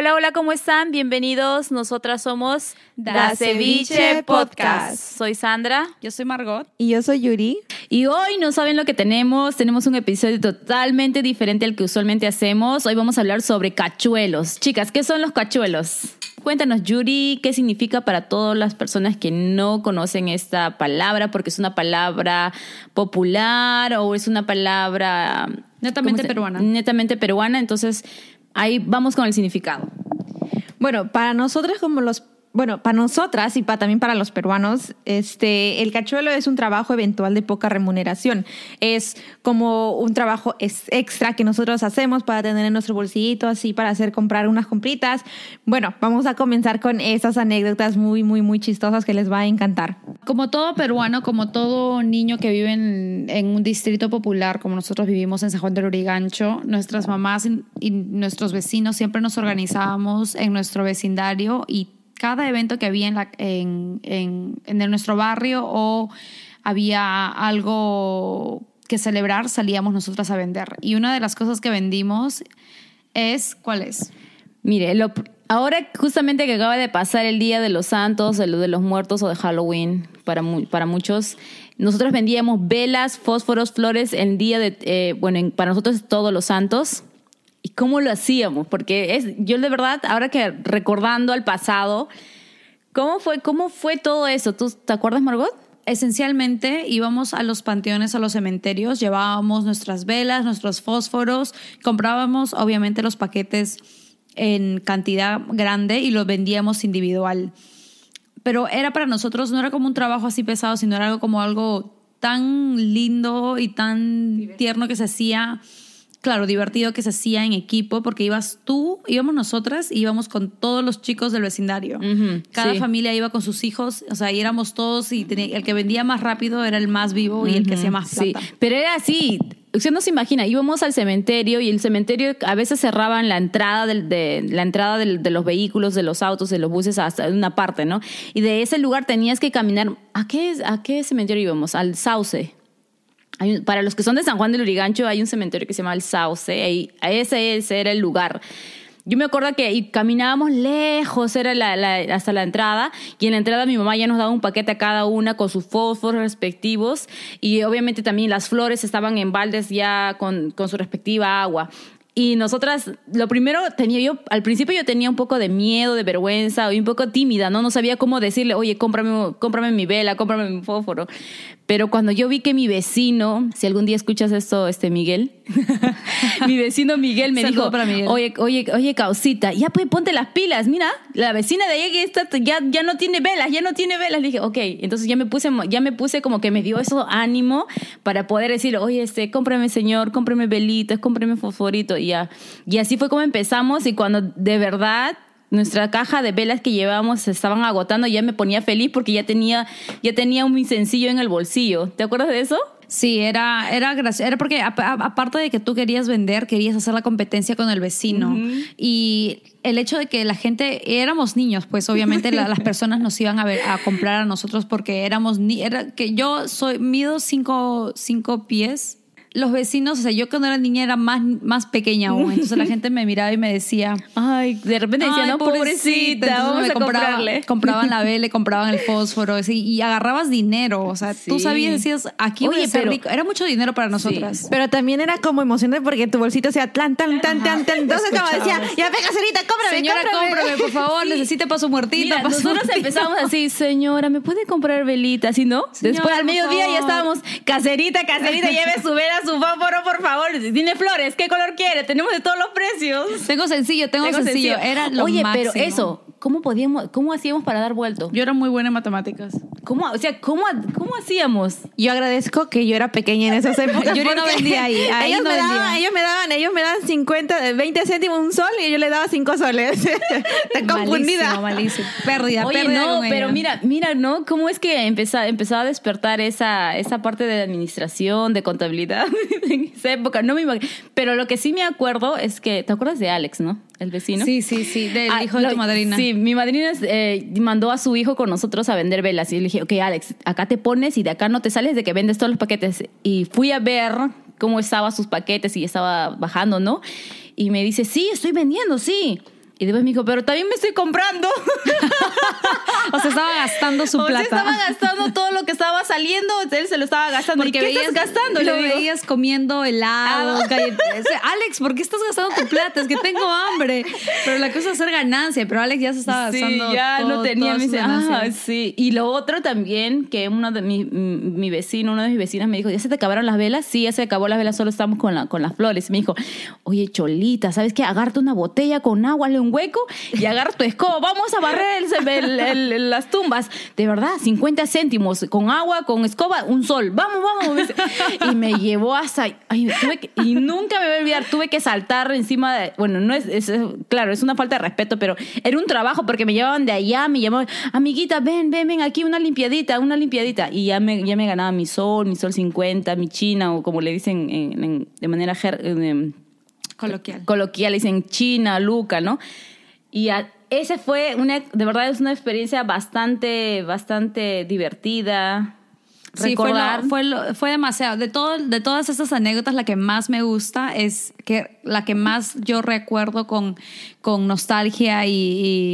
Hola, hola, ¿cómo están? Bienvenidos. Nosotras somos Da Ceviche Podcast. Soy Sandra. Yo soy Margot. Y yo soy Yuri. Y hoy no saben lo que tenemos. Tenemos un episodio totalmente diferente al que usualmente hacemos. Hoy vamos a hablar sobre cachuelos. Chicas, ¿qué son los cachuelos? Cuéntanos, Yuri, qué significa para todas las personas que no conocen esta palabra, porque es una palabra popular o es una palabra Netamente ¿cómo se- peruana. Netamente peruana. Entonces, ahí vamos con el significado. Bueno, para nosotras como los bueno, para nosotras y para, también para los peruanos, este, el cachuelo es un trabajo eventual de poca remuneración. Es como un trabajo extra que nosotros hacemos para tener en nuestro bolsillito, así para hacer comprar unas compritas. Bueno, vamos a comenzar con esas anécdotas muy, muy, muy chistosas que les va a encantar. Como todo peruano, como todo niño que vive en, un distrito popular, como nosotros vivimos en San Juan del Urigancho, nuestras mamás y, nuestros vecinos siempre nos organizábamos en nuestro vecindario y cada evento que había en, en, en, en nuestro barrio o había algo que celebrar, salíamos nosotras a vender. Y una de las cosas que vendimos es, ¿cuál es? Mire, lo, ahora justamente que acaba de pasar el Día de los Santos, el de los Muertos o de Halloween, para, para muchos, nosotros vendíamos velas, fósforos, flores el día de, eh, bueno, en- para nosotros todos los santos. ¿Y cómo lo hacíamos? Porque es, yo de verdad, ahora que recordando al pasado, ¿cómo fue, cómo fue todo eso? ¿Tú te acuerdas, Margot? Esencialmente íbamos a los panteones, a los cementerios, llevábamos nuestras velas, nuestros fósforos, comprábamos obviamente los paquetes en cantidad grande y los vendíamos individual. Pero era para nosotros, no era como un trabajo así pesado, sino era algo como algo tan lindo y tan tierno que se hacía, claro, divertido que se hacía en equipo, porque ibas tú, íbamos nosotras, y íbamos con todos los chicos del vecindario. Cada sí. familia iba con sus hijos, o sea, y éramos todos y tenía- el que vendía más rápido era el más vivo y el que hacía más Sí, plata. pero era así. Usted no se imagina, íbamos al cementerio y el cementerio a veces cerraban la entrada del- de, la entrada de los vehículos, de los autos, de los buses hasta una parte, ¿no? Y de ese lugar tenías que caminar. ¿A qué, a qué cementerio íbamos? Al Sauce. Para los que son de San Juan del Urigancho, hay un cementerio que se llama El Sauce. Ahí, ese, ese era el lugar. Yo me acuerdo que caminábamos lejos, era la- hasta la entrada, y en la entrada mi mamá ya nos daba un paquete a cada una con sus fósforos respectivos, y obviamente también las flores estaban en baldes ya con, con su respectiva agua. Y nosotras, lo primero tenía yo, al principio yo tenía un poco de miedo, de vergüenza, y un poco tímida, ¿no? No sabía cómo decirle, oye, cómprame, cómprame mi vela, cómprame mi fósforo. Pero cuando yo vi que mi vecino, si algún día escuchas esto, este Miguel, mi vecino Miguel me Saludo dijo, para Miguel. oye, oye, oye, causita, ya pues ponte las pilas, mira, la vecina de ahí que está, ya, ya no tiene velas, ya no tiene velas. Le dije, ok, entonces ya me puse, ya me puse como que me dio eso ánimo para poder decir, oye, este, cómprame señor, cómprame velitas, cómprame fosforito, y ya. Y así fue como empezamos y cuando de verdad nuestra caja de velas que llevábamos se estaban agotando, ya me ponía feliz porque ya tenía, ya tenía un sencillo en el bolsillo. ¿Te acuerdas de eso? Sí, era, era gracioso. Era porque, aparte de que tú querías vender, querías hacer la competencia con el vecino. Y el hecho de que la gente, éramos niños, pues obviamente la- las personas nos iban a, ver, a comprar a nosotros porque éramos ni, era que yo soy, mido cinco, cinco pies. Los vecinos, o sea, yo cuando era niña era más, más pequeña aún. Entonces la gente me miraba y me decía, Ay, de repente decía, no, pobrecita, Entonces vamos me a compraba- comprarle. Compraban la vela, compraban el fósforo así, y agarrabas dinero. O sea, tú Sí. sabías, decías, aquí voy Oye, a ser pero- rico. Era mucho dinero para nosotras. Pero también era como emocionante porque tu bolsito sea tan, tan, tan, tan, tan. Entonces, como decía, ya venga, señorita, cómprame, Señora, cómprame. cómprame, por favor, necesita para su muertita. Mira, nosotros muertita. empezamos así, señora, ¿me puede comprar velitas? ¿Y no? Señora, Después al mediodía ya estábamos, caserita, caserita, lleve su vela, su fósforo, por favor. Tiene flores, ¿qué color quiere? Tenemos de todos los precios. Tengo sencillo, tengo, Tengo sencillo. sencillo. Era lo Oye, máximo. pero eso, ¿cómo podíamos, cómo hacíamos para dar vuelto? Yo era muy buena en matemáticas. ¿Cómo, o sea, ¿cómo, cómo hacíamos? Yo agradezco que yo era pequeña en esas épocas. Yuri no vendía ahí, ahí ellos, no me vendía. daban, ellos me daban, ellos me daban 50, 20 céntimos un sol y yo le daba 5 soles. Está confundida. Malísimo, malísimo. Pérdida, Oye, pérdida no, pero ella. mira, mira, ¿no? ¿Cómo es que empezó, empezó a despertar esa, esa parte de administración, de contabilidad en esa época? No me imagino. Pero lo que sí me acuerdo es que, ¿te acuerdas de Alex, no? El vecino. Sí, sí, sí, del Ah, hijo de lo- tu madrina. Sí, mi madrina eh, mandó a su hijo con nosotros a vender velas. Y le dije, ok, Alex, acá te pones y de acá no te sales de que vendes todos los paquetes. Y fui a ver cómo estaban sus paquetes y estaba bajando, ¿no? Y me dice, sí, estoy vendiendo, sí. Y después me dijo, pero también me estoy comprando. O sea, estaba gastando su o sea, plata. estaba gastando todo lo que estaba saliendo, él se lo estaba gastando. ¿Y qué estás gastando? Lo Le veías comiendo helado, galletas. Alex, ¿por qué estás gastando tu plata? Es que tengo hambre. Pero la cosa es hacer ganancia. Pero Alex ya se estaba Sí, gastando. ya todo- no tenía. dice, ah, sí. Y lo otro también, que uno de mi, mi vecino, una de mis vecinas me dijo, ¿ya se te acabaron las velas? Sí, ya se acabó las velas, solo estamos con, la, con las flores. Y me dijo, oye, Cholita, ¿sabes qué? Agárrate una botella con agua, hazle un hueco y agarra tu escoba. Vamos a barrer el- el- el- las tumbas. De verdad, 50 céntimos con agua, con escoba, un sol. Vamos, vamos. Y me llevó hasta... y nunca me voy a olvidar, tuve que saltar encima de... Bueno, no es, Claro, es una falta de respeto, pero era un trabajo porque me llevaban de allá, me llamaban, amiguita, ven, ven, ven, aquí una limpiadita, una limpiadita. Y ya me, ya me ganaba mi sol, mi sol 50, mi china, o como le dicen en- en- de manera em, Coloquial. coloquial, dicen China, Luca, ¿no? Y a- ese fue una, de verdad es una experiencia bastante, bastante divertida. Sí, fue, Recordar. lo- fue, lo- fue demasiado. De, todo, de todas estas anécdotas, la que más me gusta es que la que más yo recuerdo con, con nostalgia y,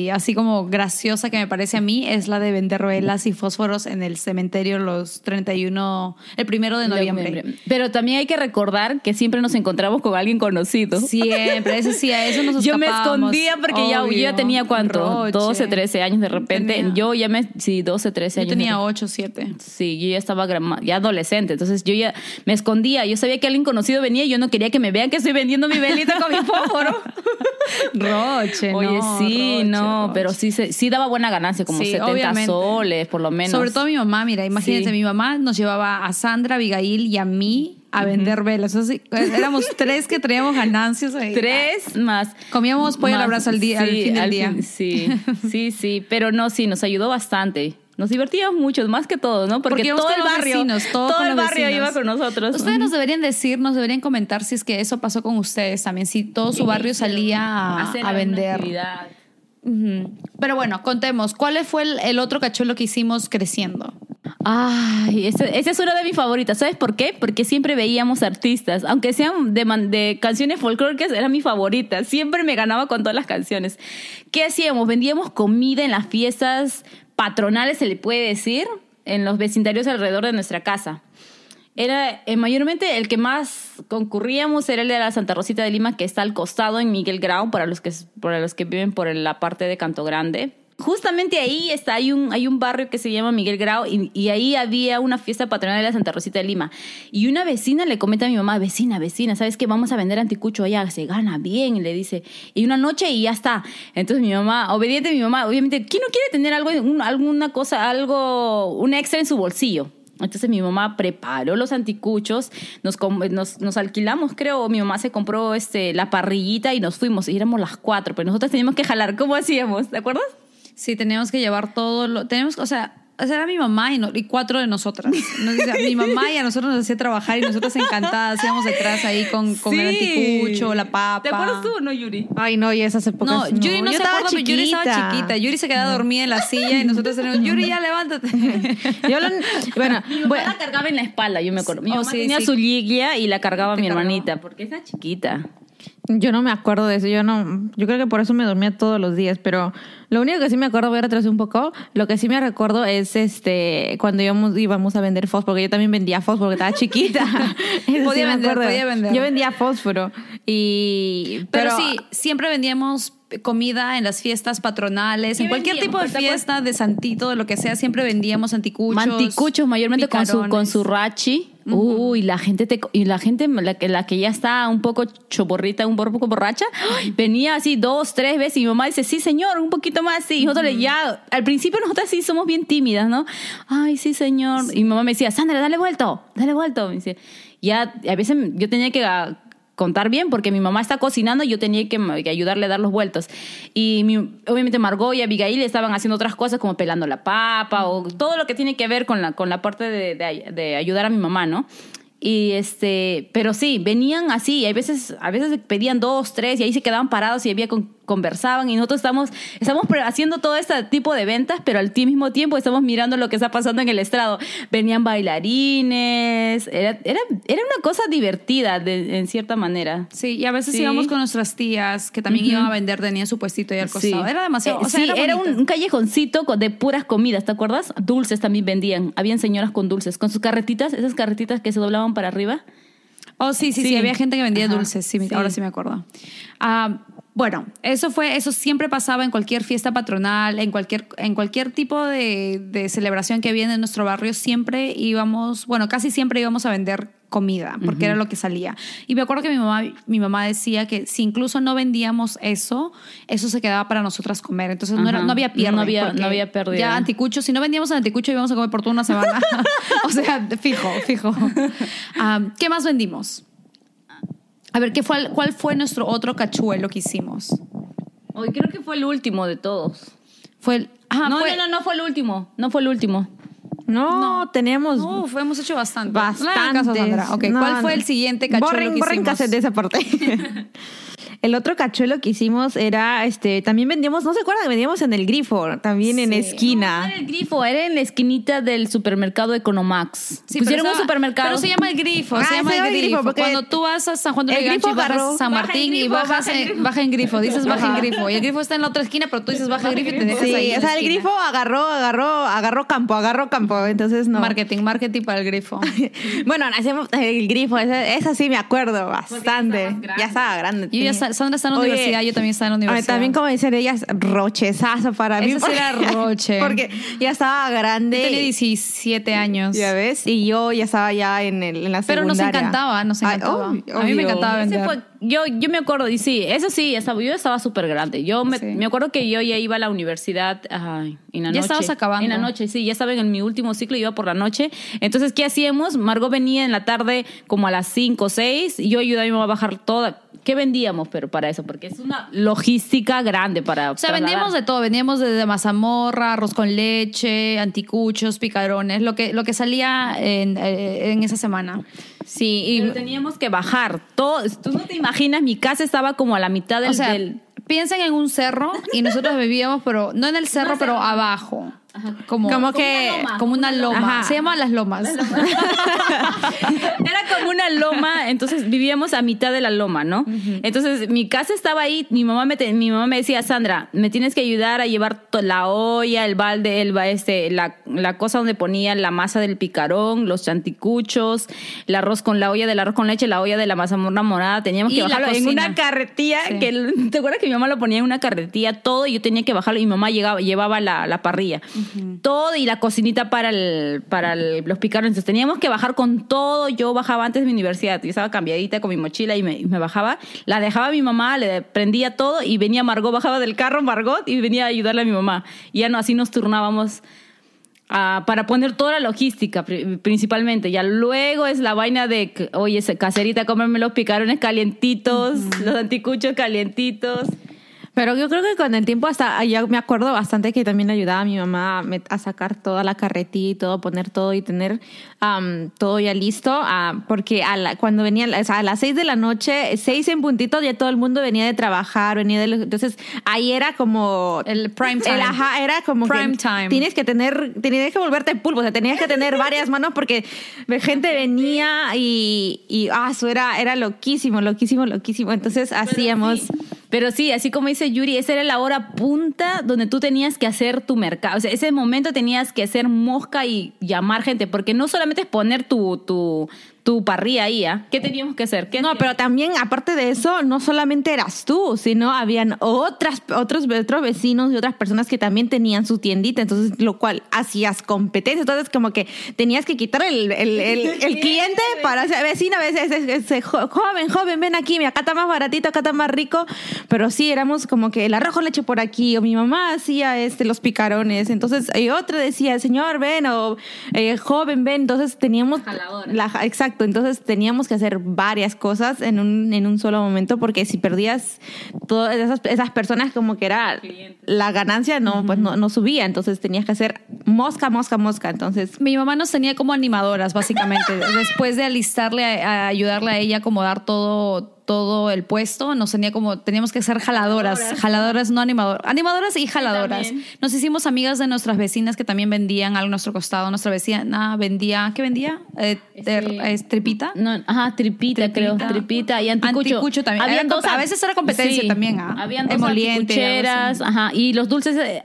y así como graciosa que me parece a mí es la de vender velas y fósforos en el cementerio los 31, el primero de noviembre. Pero también hay que recordar que siempre nos encontramos con alguien conocido. Siempre, eso sí, a eso nos Yo me escondía porque ya, yo tenía cuánto, Roche. 12, 13 años de repente. Tenía- Yo ya me, sí, 12, 13 Yo años. tenía de- 8, 7. Sí, yo ya estaba ya adolescente, entonces yo ya me escondía. Yo sabía que alguien conocido venía y yo no quería que me vean que estoy vendiendo mi velita con mi fósforo. Roche, Oye, no, sí, Roche, no, Roche. pero sí, se- sí daba buena ganancia, como Sí, 70 obviamente. soles, por lo menos. Sobre todo mi mamá, mira, imagínate, Sí. mi mamá nos llevaba a Sandra, Abigail y a mí a vender velas. Éramos tres que traíamos ganancias ahí. Tres más. Comíamos pollo más- al, día, al sí, fin del al día. fin- sí, sí, sí, pero no, sí, nos ayudó bastante. Nos divertíamos mucho, más que todo, ¿no? Porque, todo el barrio, vecinos, todo el barrio iba con nosotros. Ustedes nos deberían decir, nos deberían comentar si es que eso pasó con ustedes también, si todo su barrio salía a, vender. Pero bueno, contemos, ¿cuál fue el, el otro cachuelo que hicimos creciendo? Ay, esa es una de mis favoritas. ¿Sabes por qué? Porque siempre veíamos artistas, aunque sean de, man- de canciones folclóricas, era mi favorita. Siempre me ganaba con todas las canciones. ¿Qué hacíamos? Vendíamos comida en las fiestas patronales, se le puede decir, en los vecindarios alrededor de nuestra casa. Era eh, mayormente el que más concurríamos era el de la Santa Rosita de Lima, que está al costado en Miguel Grau, para los que, para los que viven por la parte de Canto Grande. Justamente ahí está, hay un, hay un barrio que se llama Miguel Grau y, ahí había una fiesta patronal de la Santa Rosita de Lima. Y una vecina le comenta a mi mamá, vecina, vecina, ¿sabes qué? Vamos a vender anticucho allá, se gana bien, le dice. Y una noche y ya está. Entonces mi mamá, obediente mi mamá, obviamente, ¿quién no quiere tener algo, un- alguna cosa, algo, un extra en su bolsillo? Entonces mi mamá preparó los anticuchos, nos, nos, nos alquilamos, creo, mi mamá se compró este, la parrillita y nos fuimos, y éramos las cuatro, pero nosotros teníamos que jalar, ¿cómo hacíamos? ¿Te acuerdas? Sí, teníamos que llevar todo lo... Tenemos, o sea, o sea, era mi mamá y, no- y cuatro de nosotras. Nos mi mamá y a nosotros nos hacía trabajar y nosotras encantadas íbamos detrás ahí con, con el anticucho, la papa. ¿Te acuerdas tú o no, Yuri? Ay, no, y esas épocas. No, Yuri no se estaba acuerda, pero Yuri estaba chiquita. Yuri se quedaba dormida en la silla y nosotros tenemos, Yuri, ya levántate. Yo lo- bueno, Mi mamá bueno, la cargaba en la espalda, yo me acuerdo. Mi Oh, mamá sí, tenía sí. su liglia y la cargaba mi cargaba. hermanita, porque esa chiquita. Yo no me acuerdo de eso. Yo no, yo creo que por eso me dormía todos los días. Pero lo único que sí me acuerdo, voy a retrasar un poco. Lo que sí me recuerdo es este cuando íbamos, íbamos a vender fósforo, porque yo también vendía fósforo, porque estaba chiquita. Podía vender, podía vender. Yo vendía fósforo y Pero, sí, siempre vendíamos comida en las fiestas patronales, ¿Qué en cualquier tipo de fiesta, de santito, de lo que sea, siempre vendíamos anticuchos. Manticuchos, mayormente con su, con su rachi. Uy, la gente te, y la gente, la que, la que ya está un poco choborrita, un poco borracha, ¡ay! venía así dos, tres veces y mi mamá dice, sí señor, un poquito más, sí. Y nosotros le- ya, al principio nosotras sí somos bien tímidas, ¿no? Ay, sí señor. Y mi mamá me decía, Sandra, dale vuelto, dale vuelto. Me dice, ya, a veces yo tenía que ah, contar bien porque mi mamá está cocinando y yo tenía que, ayudarle a dar los vueltos. Y mi- obviamente Margot y Abigail estaban haciendo otras cosas como pelando la papa o todo lo que tiene que ver con la, con la parte de, de- de ayudar a mi mamá, ¿no? Y este, pero sí, venían así, y hay veces, a veces pedían dos, tres, y ahí se quedaban parados y había con conversaban y nosotros estamos, estamos haciendo todo este tipo de ventas, pero al mismo tiempo estamos mirando lo que está pasando en el estrado. Venían bailarines, era, era, era una cosa divertida de- en cierta manera. Sí, y a veces Sí. íbamos con nuestras tías que también iban a vender, tenían su puestito ahí al costado. Sí. Era demasiado. Eh, o sea, sí, era, un, un callejoncito con- de puras comidas, ¿te acuerdas? Dulces también vendían. Habían señoras con dulces, con sus carretitas, esas carretitas que se doblaban para arriba. Oh, sí, sí, sí, había gente que vendía Ajá, dulces, ahora sí me acuerdo. Ah, bueno, eso fue, eso siempre pasaba en cualquier fiesta patronal, en cualquier, en cualquier tipo de, de celebración que había en nuestro barrio, siempre íbamos, bueno, casi siempre íbamos a vender comida, porque era lo que salía. Y me acuerdo que mi mamá, mi mamá decía que si incluso no vendíamos eso, eso se quedaba para nosotras comer. Entonces no, era- no había pierde. No había- no había pérdida. Ya anticucho, si no vendíamos el anticucho íbamos a comer por toda una semana. o sea, fijo, fijo. Ah, ¿Qué más vendimos? A ver, ¿qué fue, ¿cuál fue nuestro otro cachuelo que hicimos? Hoy creo que fue el último de todos. Fue el... ajá, no, fue- no, no, no fue el último. No fue el último. No, teníamos Uf, hemos hecho bastante. No bastante. caso, Sandra. Ok, ¿cuál fue el siguiente cachuelo borren, que borren hicimos? cassette de esa parte. el otro cachuelo que hicimos era, este, también vendíamos, no se acuerdan, que vendíamos en el grifo, también en Sí. No esquina. era el grifo, era en la esquinita del supermercado Economax. Sí, Pusieron pero un se- supermercado. Pero se llama el grifo, Ah, se llama se llama el grifo. porque Cuando tú vas a San Juan de Lurigancho y bajas a San baja Martín y bajas baja en baja en grifo, dices baja en grifo. Y el grifo está en la otra esquina, pero tú dices baja en grifo y te dejas ahí. Sí, en o sea, el esquina. grifo agarró, agarró, agarró campo, agarró campo, entonces no. Marketing, marketing para el grifo. Bueno, hacemos el grifo, esa, esa sí me acuerdo bastante. Ya estaba grande. Yo ya Sandra está en la Oye, universidad, yo también estaba en la universidad. también como dicen ellas, rochezazo para mí. Sí era roche. Porque ya estaba grande. Tenía 17 años. Ya ves, y yo ya estaba ya en, el, en la Pero nos secundaria. encantaba, nos Ay, encantaba. obvio, A mí me encantaba Ese vender. Yo, yo me acuerdo, y sí, eso sí, estaba, yo estaba súper grande. Yo me, Sí. me acuerdo que yo ya iba a la universidad ay, en la Ya noche. estabas acabando. En la noche, sí, ya estaba en mi último ciclo, iba por la noche. Entonces, ¿qué hacíamos? Margot venía en la tarde como a las 5 o 6, y yo ayudaba a mi mamá a bajar toda. ¿Qué vendíamos? Pero para eso, porque es una logística grande para. O sea, vendíamos de todo, vendíamos desde mazamorra, arroz con leche, anticuchos, picarones, lo que, lo que salía en, eh, en esa semana. Sí, y teníamos que bajar todo. Tú no te imaginas, mi casa estaba como a la mitad del. O sea, del- piensen en un cerro y nosotros vivíamos, pero no en el cerro, pero abajo. Como, Como que- como una loma. Ajá. Se llaman las lomas. Era como una loma, entonces vivíamos a mitad de la loma, ¿no? Entonces mi casa estaba ahí, mi mamá me, te- mi mamá me decía, Sandra, me tienes que ayudar a llevar la olla, el balde, el, ba- este, la, la cosa donde ponía la masa del picarón, los chanticuchos, el arroz con la olla del arroz con leche, la olla de la mazamorra morada, teníamos que bajarlo en una carretilla, Sí. que ¿te acuerdas que mi mamá lo ponía en una carretilla todo y yo tenía que bajarlo y mi mamá llegaba, llevaba la, la parrilla? Todo y la cocinita para, el, para el- los picarones. Entonces teníamos que bajar con todo. Yo bajaba antes de mi universidad. Yo estaba cambiadita con mi mochila y me, y me bajaba. La dejaba a mi mamá, le prendía todo y venía Margot, bajaba del carro Margot y venía a ayudarle a mi mamá. Y ya no, así nos turnábamos. ah, para poner toda la logística pri- principalmente. Ya luego es la vaina de, oye, caserita, comerme los picarones calientitos, los anticuchos calientitos. Pero yo creo que con el tiempo hasta ya me acuerdo bastante que también ayudaba a mi mamá a, sacar toda la carretilla y todo, poner todo y tener todo ya listo, ah, porque a la- cuando venía, o sea, a las seis de la noche, seis en puntito, ya todo el mundo venía de trabajar, venía de los- entonces ahí era como El prime time. el ajá, era como Prime que time. tienes que tener, tenías que volverte pulpo, o sea, tenías que tener varias manos porque gente venía y, y ah, eso era, era loquísimo, loquísimo, loquísimo. Entonces hacíamos. Pero sí, así como dice Yuri, esa era la hora punta donde tú tenías que hacer tu mercado. O sea, ese momento tenías que hacer mosca y llamar gente, porque no solamente es poner tu, tu, tu parrilla ahí, ¿ah? ¿Qué teníamos que hacer? ¿Qué No, pero también, aparte de eso, no solamente eras tú, sino habían otras, otros, otros vecinos y otras personas que también tenían su tiendita, entonces, lo cual hacías competencia. Entonces, como que tenías que quitar el, el, el, el cliente para ese vecino, ese jo- joven, joven, ven aquí, acá está más baratito, acá está más rico. Pero sí, éramos como que el arroz con leche por aquí, o mi mamá hacía este, los picarones. Entonces, y otra decía, señor, ven, o eh, joven, ven. Entonces, teníamos. La, exacto, entonces teníamos que hacer varias cosas en un, en un solo momento porque si perdías todas esas, esas personas como que era Clientes. la ganancia no pues no, no subía, entonces tenías que hacer mosca, mosca, mosca, entonces Mi mamá nos tenía como animadoras, básicamente. Después de alistarle, a, a ayudarle a ella a acomodar todo, todo el puesto. Nos tenía como, teníamos que ser jaladoras, jaladoras, no animadoras, animadoras y jaladoras. Nos hicimos amigas de nuestras vecinas que también vendían algo a nuestro costado. Nuestra vecina vendía, ¿qué vendía? Eh, Este- es tripita. No, ajá, tripita, creo, tripita y anticucho. Anticucho también. Habían dos, a veces era competencia también, ¿ah? Habían dos ajá, y los dulces eh,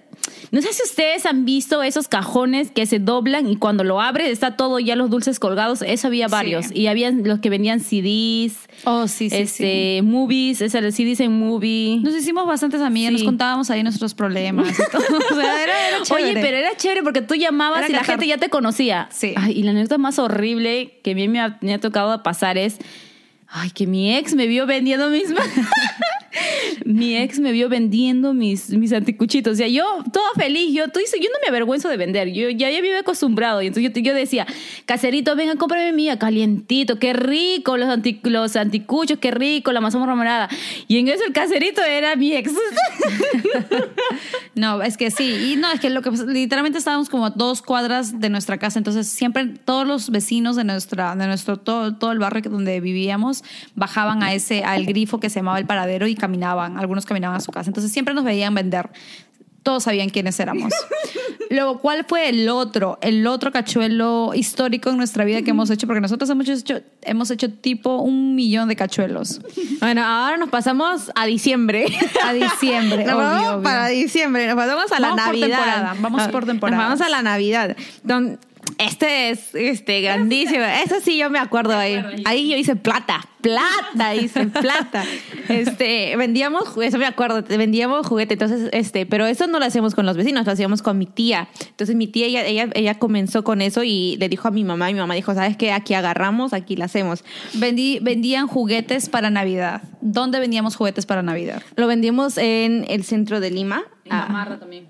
no sé si ustedes han visto esos cajones que se doblan y cuando lo abres está todo ya los dulces colgados. Eso había varios. Sí. Y habían los que vendían CDs, Oh, sí, sí, este, movies, ese era el CDs en movie. Nos hicimos bastantes amigas, nos Sí. contábamos ahí nuestros problemas y todo. O sea, era, era Oye, pero era chévere porque tú llamabas Era y la gente ya te conocía. Sí. Ay, y la anécdota más horrible que a mí me ha, me ha tocado pasar es, ay, que mi ex me vio vendiendo mis... mi ex me vio vendiendo mis, mis anticuchitos. O sea, yo toda feliz, yo, tú yo no me avergüenzo de vender, yo ya, ya vivo acostumbrado. Y entonces yo, yo decía, caserito, venga, cómprame mía, calientito, qué rico, los, anti- los anticuchos, qué rico, la mazamorra morada. Y en eso el caserito era mi ex. No, es que sí. Y no, es que lo que literalmente estábamos como a dos cuadras de nuestra casa. Entonces, siempre todos los vecinos de nuestra, de nuestro, todo, todo el barrio donde vivíamos, bajaban a ese, al grifo que se llamaba el paradero y caminaban. Algunos caminaban a su casa. Entonces, siempre nos veían vender. Todos sabían quiénes éramos. Luego, ¿cuál fue el otro? El otro cachuelo histórico en nuestra vida que hemos hecho, porque nosotros hemos hecho, hemos hecho tipo un millón de cachuelos. Bueno, ahora nos pasamos a diciembre. A diciembre, Nos obvio, vamos obvio. para diciembre, nos pasamos a la Vamos por Navidad. temporada, vamos Ah, por temporadas. Nos vamos a la Navidad. Don- este es este grandísimo. Eso sí yo me acuerdo ahí. Ahí yo hice plata, plata, hice plata. Este, vendíamos, eso me acuerdo, vendíamos juguete, entonces este, pero eso no lo hacíamos con los vecinos, lo hacíamos con mi tía. Entonces mi tía ella ella, ella comenzó con eso y le dijo a mi mamá y mi mamá dijo, "¿Sabes qué? Aquí agarramos, aquí la hacemos." Vendí, vendían juguetes para Navidad. ¿Dónde vendíamos juguetes para Navidad? Lo vendimos en el centro de Lima. En Ah, Gamarra también.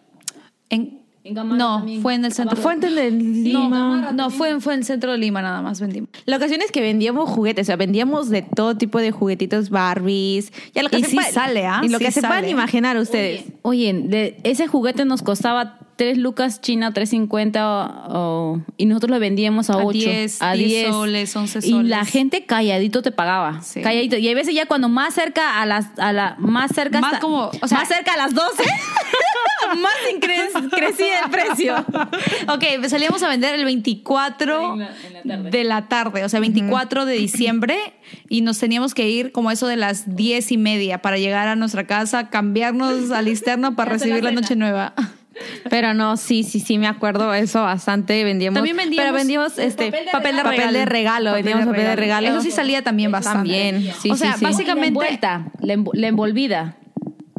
En, En Gamarra no, también. fue en el centro. Fuente de Lima. No, no fue, en- fue en el centro de Lima nada más vendimos. La ocasión es que vendíamos juguetes, o sea, vendíamos de todo tipo de juguetitos, Barbies, ya lo que Y se sí sale, ¿ah? Y lo Sí que se puedan imaginar ustedes. Oye, de- ese juguete nos costaba 3 lucas China, 3.50 o- o- y nosotros lo vendíamos a A 8. 10, a 10 10 soles, 11 Y la soles. gente calladito te pagaba. Sí. Calladito. Y a veces ya cuando más cerca a las a la más cerca Más hasta- como, o sea- más cerca a las 12 más incre- crecía el precio. Ok, salíamos a vender el 24 En la- en la de la tarde, o sea, 24 de diciembre, y nos teníamos que ir como eso de las 10 y media para llegar a nuestra casa, cambiarnos al externo para la recibir la cena. noche nueva. Pero no, sí, sí, sí, me acuerdo eso bastante. Vendíamos. También vendíamos Pero vendíamos este, papel de papel de regalo. regalo. Papel de vendíamos papel de regalo. Eso sí salía también bastante. También, sí, o sea, sí, sí. básicamente- la envuelta, la, env- la envolvida.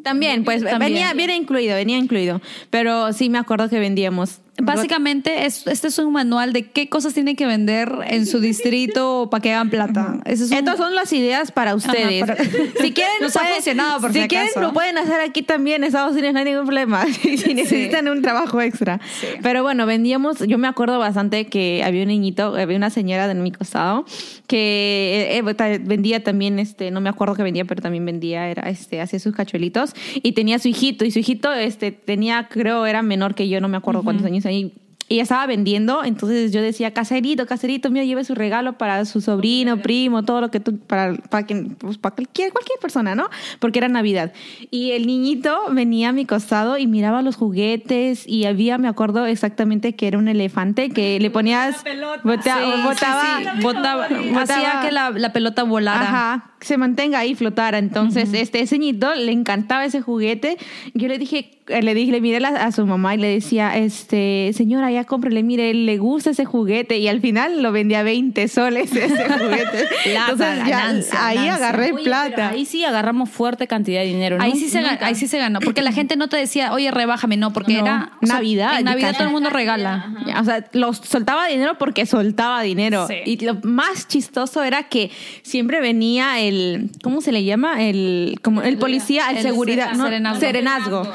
También, pues También. venía, viene incluido, venía incluido. Pero sí me acuerdo que vendíamos. Básicamente, es, este es un manual de qué cosas tienen que vender en su distrito para que hagan plata. Ese es un- Estas son las ideas para ustedes. para- Si quieren, Nos ha pueden- funcionado, por si si quieren, lo pueden hacer aquí también en Estados Unidos, no hay ningún problema. si necesitan un trabajo extra. Sí. Pero bueno, vendíamos, yo me acuerdo bastante que había un niñito, había una señora de mi costado que eh, eh, vendía también, este, no me acuerdo que vendía, pero también vendía, era, este, hacía sus cachuelitos y tenía su hijito y su hijito, este, tenía, creo, era menor que yo, no me acuerdo cuántos años ahí. Y ella estaba vendiendo, entonces yo decía, caserito, caserito, mira, lleve su regalo para su sobrino, primo, todo lo que tú, para, para, quien- pues, para cualquier, cualquier persona, ¿no? Porque era Navidad. Y el niñito venía a mi costado y miraba los juguetes y había, me acuerdo exactamente que era un elefante que le ponías... bota- Sí, sí, botaba, sí. botaba, Hacía botaba- que la, la pelota volara. Ajá, que se mantenga ahí flotara. Entonces, este ese niñito le encantaba ese juguete. Yo le dije, le dije, le miré la- a su mamá y le decía, este, señora, ya cómprele, mire, le gusta ese juguete. Y al final lo vendía a 20 soles ese juguete. Plata, Entonces, ya ganancia, ahí ganancia. agarré Oye, plata. Ahí sí agarramos fuerte cantidad de dinero. Ahí ¿no? sí, se ganó, ahí sí se ganó, porque la gente no te decía, oye, rebájame, no, porque No, era o sea, Navidad, En Navidad todo el mundo regala. O sea, los soltaba dinero porque soltaba dinero. Sí. Y lo más chistoso era que siempre venía el, ¿cómo se le llama? El, como el policía, el, El seguridad, ¿no? serenazgo. serenazgo.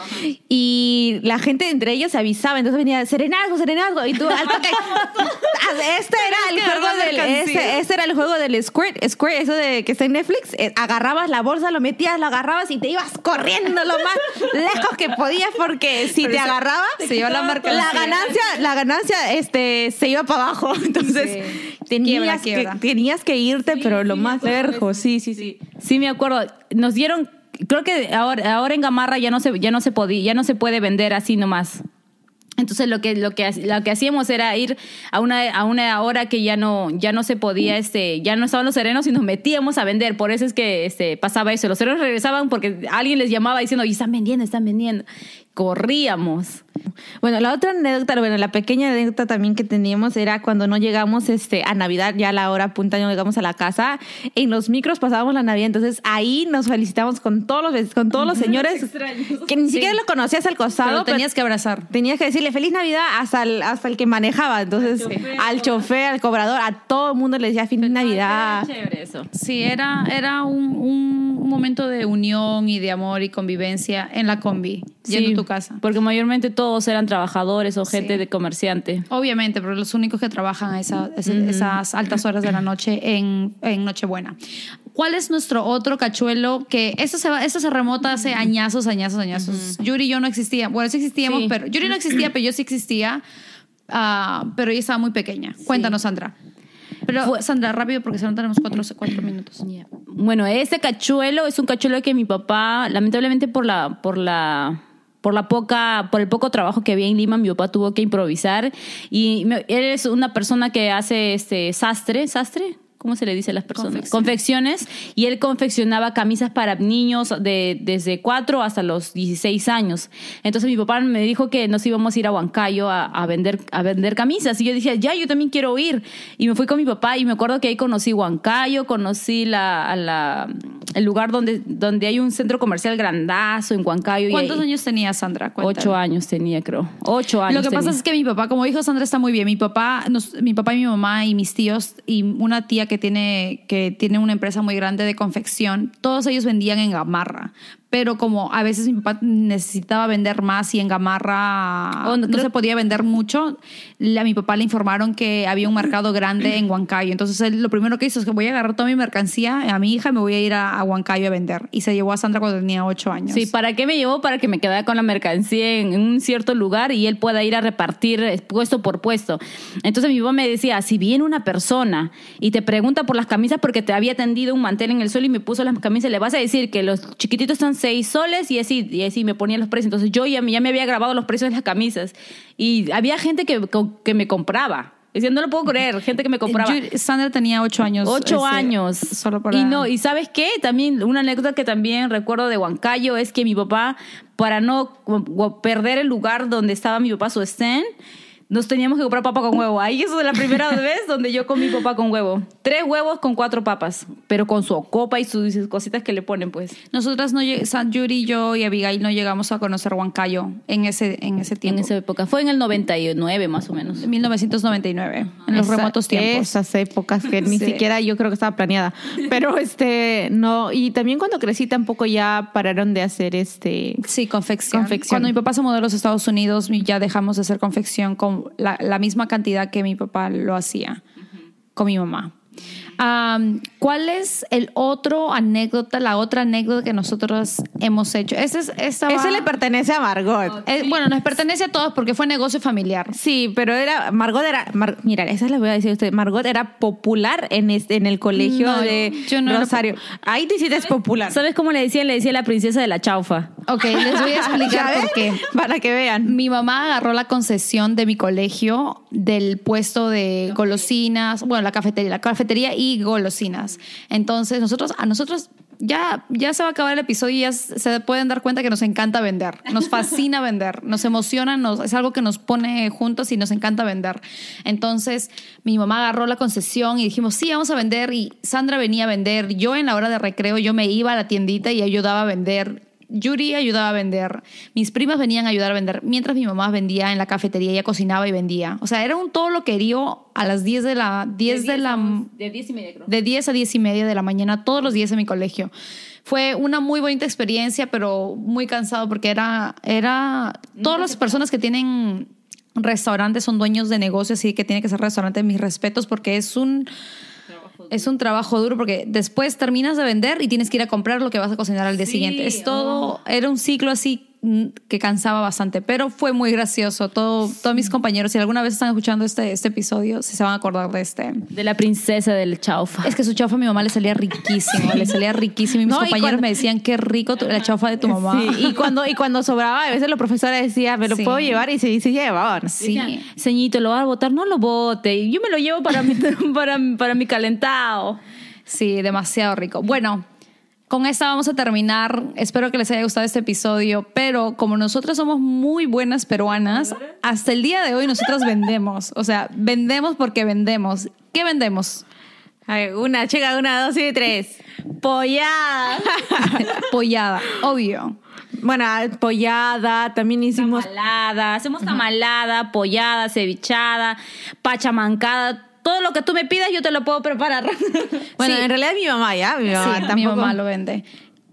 Y la gente entre ellos se avisaba, entonces venía serenazgo, serenazgo. Y tú, al toque, este era el juego del, ese era el juego del Squirt, Squirt, eso de que está en Netflix. eh, agarrabas la bolsa, lo metías, lo agarrabas y te ibas corriendo lo más lejos que podías porque si Pero te agarraba, se iba la mercancía. la ganancia, la ganancia este, se iba para abajo. Entonces Sí. tenías, Quiebra, que, tenías que irte, pero lo sí, más lejos. Sí, sí, sí. Sí, me acuerdo. Nos dieron, creo que ahora, ahora en Gamarra ya no se, ya no se podía, ya no se puede vender así nomás. Entonces lo que, lo que, lo que hacíamos era ir a una, a una hora que ya no, ya no se podía, este, ya no estaban los serenos y nos metíamos a vender. Por eso es que este, pasaba eso. Los serenos regresaban porque alguien les llamaba diciendo, y están vendiendo, están vendiendo. Corríamos. Bueno, la otra anécdota, bueno, la pequeña anécdota también que teníamos era cuando no llegamos este, a Navidad, ya a la hora punta, no llegamos a la casa, en los micros pasábamos la Navidad, entonces ahí nos felicitamos con todos los, con todos los señores que ni siquiera lo conocías al costado. Pero pero tenías que abrazar. tenías que decirle feliz Navidad hasta el, hasta el que manejaba, entonces al chofer, al, cobrador, a todo el mundo le decía feliz Navidad. Chévere eso. Sí, era, era un, un momento de unión y de amor y convivencia en la combi, yendo Sí, a tu casa. Porque mayormente todos eran trabajadores o gente Sí. de comerciante. Obviamente, pero los únicos que trabajan a esa- ese- esas altas horas de la noche en, en Nochebuena. ¿Cuál es nuestro otro cachuelo? Que eso se, va, eso se remota hace añazos, añazos, añazos. Yuri y yo no existía. Bueno, sí existíamos, Sí. pero Yuri no existía, pero yo sí existía. Ah, pero ella estaba muy pequeña. Cuéntanos, Sandra. Pero, Sandra, rápido, porque solo tenemos cuatro, cuatro minutos. Bueno, este cachuelo es un cachuelo que mi papá, lamentablemente por la, por la, por la poca, por el poco trabajo que había en Lima, mi papá tuvo que improvisar. Y me- él es una persona que hace este sastre, sastre. ¿Cómo se le dice a las personas? Confección. Confecciones. Y él confeccionaba camisas para niños de, desde 4 hasta los 16 años. Entonces mi papá me dijo que nos íbamos a ir a Huancayo a, a vender, a vender camisas. Y yo decía, ya, yo también quiero ir. Y me fui con mi papá y me acuerdo que ahí conocí Huancayo, conocí la, la, el lugar donde, donde hay un centro comercial grandazo en Huancayo. y ¿Cuántos ahí- años tenía Sandra? Ocho años tenía, creo. Ocho años. Lo que pasa tenía. es que mi papá, como dijo Sandra, está muy bien. Mi papá, nos- mi papá y mi mamá y mis tíos y una tía que tiene, que tiene una empresa muy grande de confección, todos ellos vendían en Gamarra. Pero como a veces mi papá necesitaba vender más y en Gamarra Oh, no, no creo- se podía vender mucho, a mi papá le informaron que había un mercado grande en Huancayo. Entonces él lo primero que hizo es que voy a agarrar toda mi mercancía a mi hija y me voy a ir a, a Huancayo a vender. Y se llevó a Sandra cuando tenía ocho años. Sí, ¿para qué me llevó? Para que me quedara con la mercancía en, en un cierto lugar y él pueda ir a repartir eh, puesto por puesto. Entonces mi papá me decía, si viene una persona y te pregunta por las camisas porque te había tendido un mantel en el suelo y me puso las camisas, le vas a decir que los chiquititos están seis soles y así, y así me ponía los precios. Entonces yo ya, me- ya me había grabado los precios de las camisas y había gente que, que me compraba. Decía, no lo puedo creer, gente que me compraba. Yo- Sandra tenía ocho años. Ocho este, años. Solo para... Y no, y ¿sabes qué? También una anécdota que también recuerdo de Huancayo es que mi papá, para no perder el lugar donde estaba mi papá su stand, nos teníamos que comprar papa con huevo. Ahí eso es la primera vez donde yo comí papá con huevo. Tres huevos con cuatro papas, pero con su copa y sus cositas que le ponen, pues. Nosotras no San Yuri, yo y Abigail no llegamos a conocer Huancayo en ese, en ese En tiempo. esa época. Fue en el 99 más o menos. En 1999, en los Esa- remotos tiempos. Esas épocas que ni Sí. siquiera yo creo que estaba planeada. Pero este, no, y también cuando crecí tampoco ya pararon de hacer este. Sí, confección. Confección. Cuando mi papá se mudó a los Estados Unidos, ya dejamos de hacer confección con la, la misma cantidad que mi papá lo hacía con mi mamá. Am, ¿Cuál es el otro anécdota, la otra anécdota que nosotros hemos hecho? Ese es, esta Ese va- le pertenece a Margot. Eh, bueno, nos pertenece a todos porque fue negocio familiar. Sí, pero era Margot era Mar- mira, esa le voy a decir a usted, Margot era popular en este, en el colegio No, de yo no era Rosario. Ahí te hiciste popular. ¿Sabes cómo le decían? Le decía la princesa de la chaufa. Ok, les voy a explicar por qué. Para que vean. Mi mamá agarró la concesión de mi colegio del puesto de golosinas, bueno, la cafetería, la cafetería y golosinas. Entonces, nosotros, a nosotros ya, ya se va a acabar el episodio y ya se pueden dar cuenta que nos encanta vender. Nos fascina vender, nos emociona, nos, es algo que nos pone juntos y nos encanta vender. Entonces, mi mamá agarró la concesión y dijimos, sí, vamos a vender. Y Sandra venía a vender. Yo en la hora de recreo, yo me iba a la tiendita y ayudaba a vender. Yuri ayudaba a vender, mis primas venían a ayudar a vender, mientras mi mamá vendía en la cafetería, ella cocinaba y vendía. O sea, era un todo lo querido a las 10 de la 10 de la De 10 y media, creo. de 10 a 10 y media de la mañana todos los días en mi colegio. Fue una muy bonita experiencia, pero muy cansado porque era era todas las personas que tienen restaurantes son dueños de negocios, así que tiene que ser restaurante, mis respetos, porque es un, es un trabajo duro, porque después terminas de vender y tienes que ir a comprar lo que vas a cocinar al día Sí, siguiente. Es todo, oh. era un ciclo así que cansaba bastante, pero fue muy gracioso. Todo, todos mis compañeros, si alguna vez están escuchando este, este episodio, si se van a acordar de este. De la princesa del chaufa. Es que su chaufa a mi mamá le salía riquísimo, le salía riquísimo. Y mis No, y compañeros cuando- me decían, qué rico tu- la chaufa de tu mamá. Sí, y cuando, y cuando sobraba, a veces los profesores decían, me lo Sí. puedo llevar y se, se llevaban. Sí. Ceñito, lo vas a botar, no lo bote. Yo me lo llevo para mi, para, para mi calentado. Sí, demasiado rico. Bueno, con esta vamos a terminar. Espero que les haya gustado este episodio, pero como nosotros somos muy buenas peruanas, hasta el día de hoy nosotras vendemos. O sea, vendemos porque vendemos. ¿Qué vendemos? Una, chica, una, dos y tres. Pollada. Pollada, obvio. Bueno, pollada, también hicimos... Tamalada. Hacemos tamalada, pollada, cevichada, pachamancada. Todo lo que tú me pidas yo te lo puedo preparar. Bueno, Sí. en realidad mi mamá, ¿ya? Mi mamá Sí, mi mamá lo vende.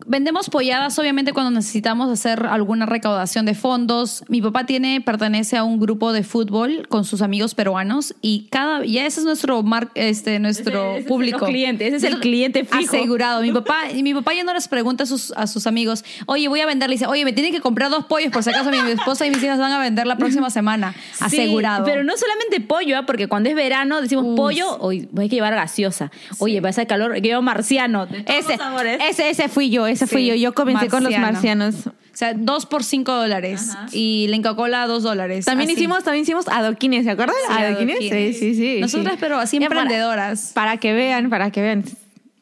Vendemos polladas, obviamente, cuando necesitamos hacer alguna recaudación de fondos. Mi papá tiene, pertenece a un grupo de fútbol con sus amigos peruanos y cada, ya ese es nuestro mar, este, nuestro Ese- ese es público. los clientes, ese es el cliente fijo. Asegurado. Mi papá, y mi papá ya no les pregunta a sus, a sus amigos, oye, voy a vender, le dice, oye, me tienen que comprar dos pollos por si acaso mi esposa y mis hijas van a vender la próxima semana. Asegurado. Pero no solamente pollo, ¿ah? porque cuando es verano decimos Uf. pollo, hoy hay que llevar gaseosa. Oye, va a ser calor, que llevar marciano. de todos Ese, los ese, ese fui yo, ese fui yo. Yo comencé con los marciano. marcianos. O sea, dos por cinco dólares. Ajá. Y la Coca-Cola, dos dólares. También Así. hicimos, también hicimos adoquines, ¿se acuerdan? Sí, adoquines. adoquines. Sí, sí, sí. Nosotras, sí. pero así para- emprendedoras. Para, que vean, para que vean.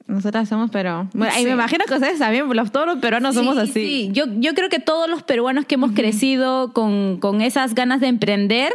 Nosotras somos, pero... Bueno, y me imagino que ustedes también, los, todos los peruanos somos Sí, así. sí. Yo, yo creo que todos los peruanos que hemos crecido con, con esas ganas de emprender,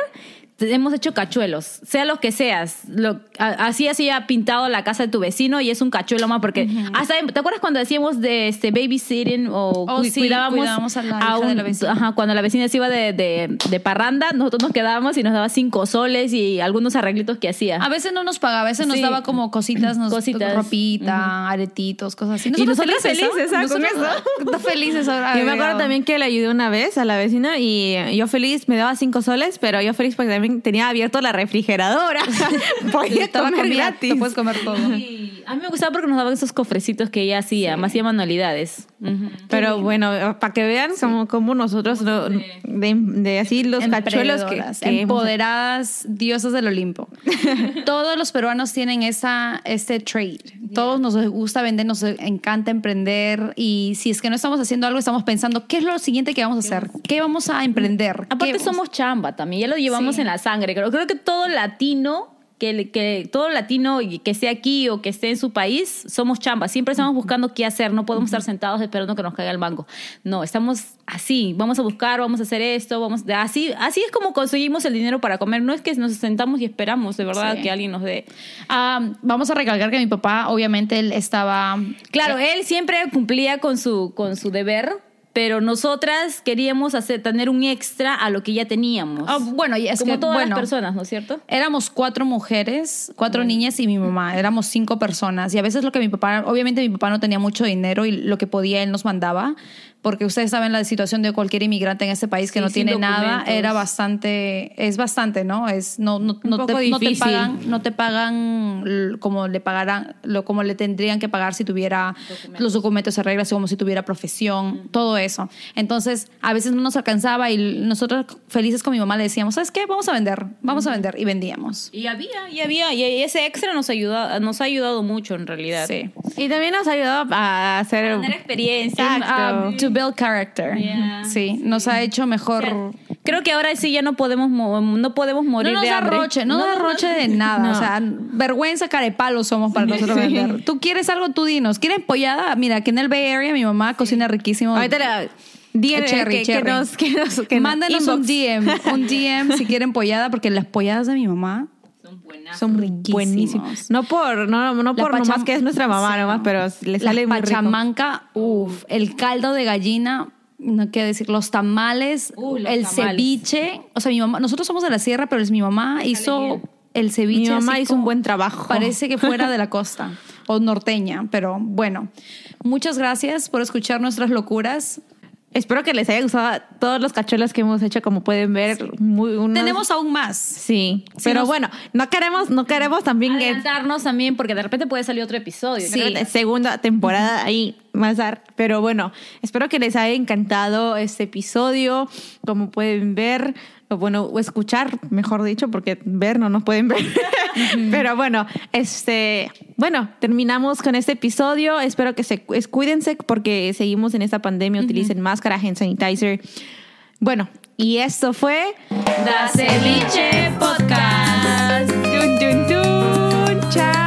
hemos hecho cachuelos, sea lo que seas. Lo, a- así así ha pintado la casa de tu vecino y es un cachuelo más porque hasta ¿te acuerdas cuando decíamos de este babysitting o Oh, cu- sí, cuidábamos, cuidábamos a la hija de la vecina. ajá, cuando la vecina se iba de, de, de parranda, nosotros nos quedábamos y nos daba cinco soles y algunos arreglitos que hacía. A veces no nos pagaba, a veces nos daba como cositas, nos, Cositas. ropita, aretitos, cosas así. Y nosotras felices, eso. felices ahora. Yo me acuerdo también que le ayudé una vez a la vecina y yo feliz, me daba cinco soles, pero yo feliz porque también tenía abierto la refrigeradora. Podía comer comida, gratis. Te puedes comer todo. Sí, a mí me gustaba porque nos daban esos cofrecitos que ella hacía, hacía manualidades. Pero bueno, para que vean como, como nosotros, lo- de, de así los cachuelos que, que hemos- empoderadas, diosas del Olimpo. Todos los peruanos tienen esa, este trade. Todos nos gusta vender, nos encanta emprender y si es que no estamos haciendo algo, estamos pensando, ¿qué es lo siguiente que vamos a hacer? ¿Qué vamos a emprender? Aparte ¿Qué- somos chamba también, ya lo llevamos Sí. en la sangre. Creo, creo que todo latino, que, que todo latino y que esté aquí o que esté en su país, somos chamba. Siempre estamos buscando qué hacer, no podemos estar sentados esperando que nos caiga el mango. No, estamos así, vamos a buscar, vamos a hacer esto, vamos así, así es como conseguimos el dinero para comer. No es que nos sentamos y esperamos de verdad Sí. que alguien nos dé. Ah, vamos a recalcar que mi papá, obviamente, él estaba... Claro, él siempre cumplía con su, con su deber, pero nosotras queríamos hacer, tener un extra a lo que ya teníamos. Ah, bueno, y es Como que, todas bueno, las personas, ¿no es cierto? Éramos cuatro mujeres, cuatro niñas y mi mamá. Éramos cinco personas. Y a veces lo que mi papá, obviamente mi papá no tenía mucho dinero y lo que podía él nos mandaba. Porque ustedes saben la situación de cualquier inmigrante en este país que Sí, no tiene nada. documentos. Era bastante, es bastante, ¿no? Es, no, no, no, te, no te pagan, no te pagan como le pagarán, lo, como le tendrían que pagar si tuviera los documentos en regla, como si tuviera profesión, todo eso. Entonces, a veces no nos alcanzaba y nosotros felices con mi mamá le decíamos, ¿sabes qué? Vamos a vender, vamos a vender y vendíamos. Y había, y había, y ese extra nos ayuda, nos ha ayudado mucho en realidad. Sí. Y también nos ha ayudado a hacer... Tener experiencia. Exacto. Um, to build character. Yeah. Sí, nos ha hecho mejor. Creo que ahora sí ya no podemos mo- no podemos morir no nos de da hambre. roche, no, nos da roche de nada. No. O sea, vergüenza, carepalo somos para nosotros vender. Tú quieres algo, tú dinos. ¿Quieres pollada? Mira, que en el Bay Area mi mamá cocina riquísimo. Ahorita la... Eh, cherry, que, que cherry. nos, que nos, que nos Mándanos un inbox. DM, un DM si quieren pollada, porque las polladas de mi mamá buenas. Son riquísimos. buenísimos. No por, no, no por pacham- nomás que es nuestra mamá Sí, nomás, no. pero le sale la muy pachamanca, uff, el caldo de gallina, no quiero decir, los tamales, Uh, los el tamales. ceviche. O sea, mi mamá, nosotros somos de la sierra, pero es mi mamá hizo el ceviche. Mi mamá hizo un buen trabajo. Parece que fuera de la costa o norteña, pero bueno. Muchas gracias por escuchar nuestras locuras. Espero que les haya gustado todos los cachuelos que hemos hecho, como pueden ver. Muy, unos- Tenemos aún más. Sí, Sí, pero nos- bueno, no queremos, no queremos también que Adelantarnos también, porque de repente puede salir otro episodio. Sí, segunda temporada ahí más dar. Pero bueno, espero que les haya encantado este episodio. Como pueden ver, bueno, o escuchar, mejor dicho, porque ver no nos pueden ver. Pero bueno, este, bueno, terminamos con este episodio. Espero que se cuídense porque seguimos en esta pandemia. Utilicen máscara, hand sanitizer. Bueno, y esto fue Da Ceviche Podcast. Dun, dun, dun.